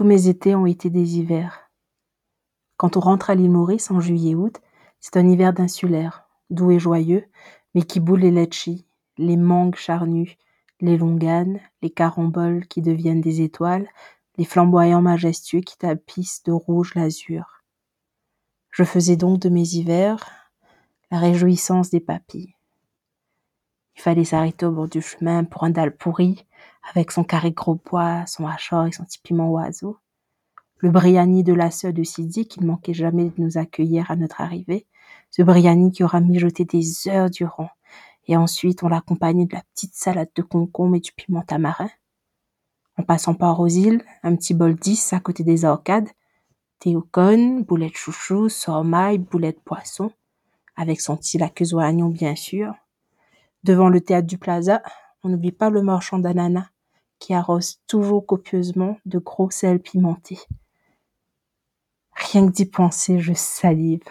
Tous mes étés ont été des hivers. Quand on rentre à l'île Maurice en juillet-août, c'est un hiver d'insulaire, doux et joyeux, mais qui boule les letchis, les mangues charnues, les longanes, les caramboles qui deviennent des étoiles, les flamboyants majestueux qui tapissent de rouge l'azur. Je faisais donc de mes hivers la réjouissance des papilles. Il fallait s'arrêter au bord du chemin pour un dalle pourri, avec son carré gros pois, son hachor et son petit piment oiseau. Le briani de la sœur de Sidi qui ne manquait jamais de nous accueillir à notre arrivée. Ce briani qui aura mijoté des heures durant. Et ensuite, on l'accompagnait de la petite salade de concombre et du piment tamarin. En passant par aux îles, un petit bol 10 à côté des orcades. Théocone, boulette chouchou, sormaille, boulette poisson. Avec son petit laqueuse oignon, bien sûr. Devant le théâtre du Plaza, on n'oublie pas le marchand d'ananas qui arrose toujours copieusement de gros sel pimenté. Rien que d'y penser, je salive.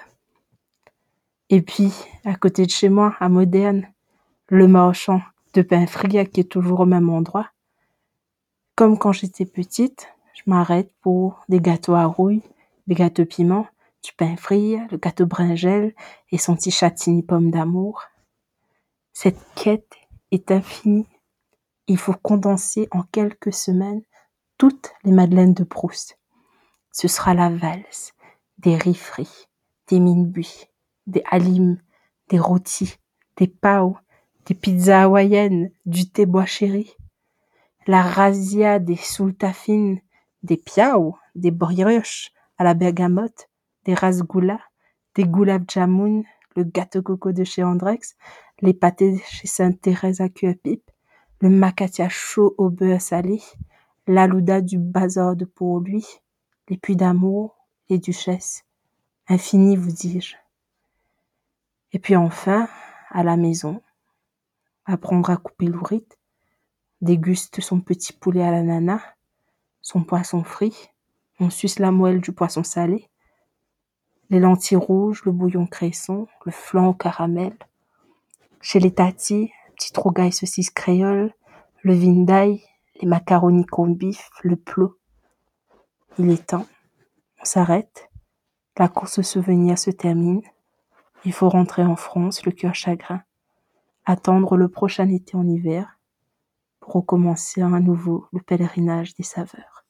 Et puis, à côté de chez moi, à Moderne, le marchand de pain frit qui est toujours au même endroit. Comme quand j'étais petite, je m'arrête pour des gâteaux à rouille, des gâteaux piment, du pain frit, le gâteau bringel et son petit châtigny pomme d'amour. Cette quête est infinie. Il faut condenser en quelques semaines toutes les madeleines de Proust. Ce sera la valse, des riz des minbuis, des halim, des rôtis, des pao, des pizzas hawaïennes, du thé bois chéri, la razzia des sultafines, des piao, des brioches à la bergamote, des rasgoulas, des gulab jamun, le gâteau coco de chez Andrex, les pâtés chez Sainte-Thérèse à pipe, le macatia chaud au beurre salé, l'alouda du bazar pour lui, les puits d'amour, les duchesses. Infini, vous dis-je. Et puis enfin, à la maison, apprendre à couper l'ourite, déguste son petit poulet à l'ananas, son poisson frit, on suce la moelle du poisson salé, les lentilles rouges, le bouillon cresson, le flan au caramel, chez les tatis, petit trogaille saucisse créole, le vindaille, les macaronis corn beef, le plot. Il est temps. On s'arrête. La course souvenir se termine. Il faut rentrer en France, le cœur chagrin. Attendre le prochain été en hiver pour recommencer à nouveau le pèlerinage des saveurs.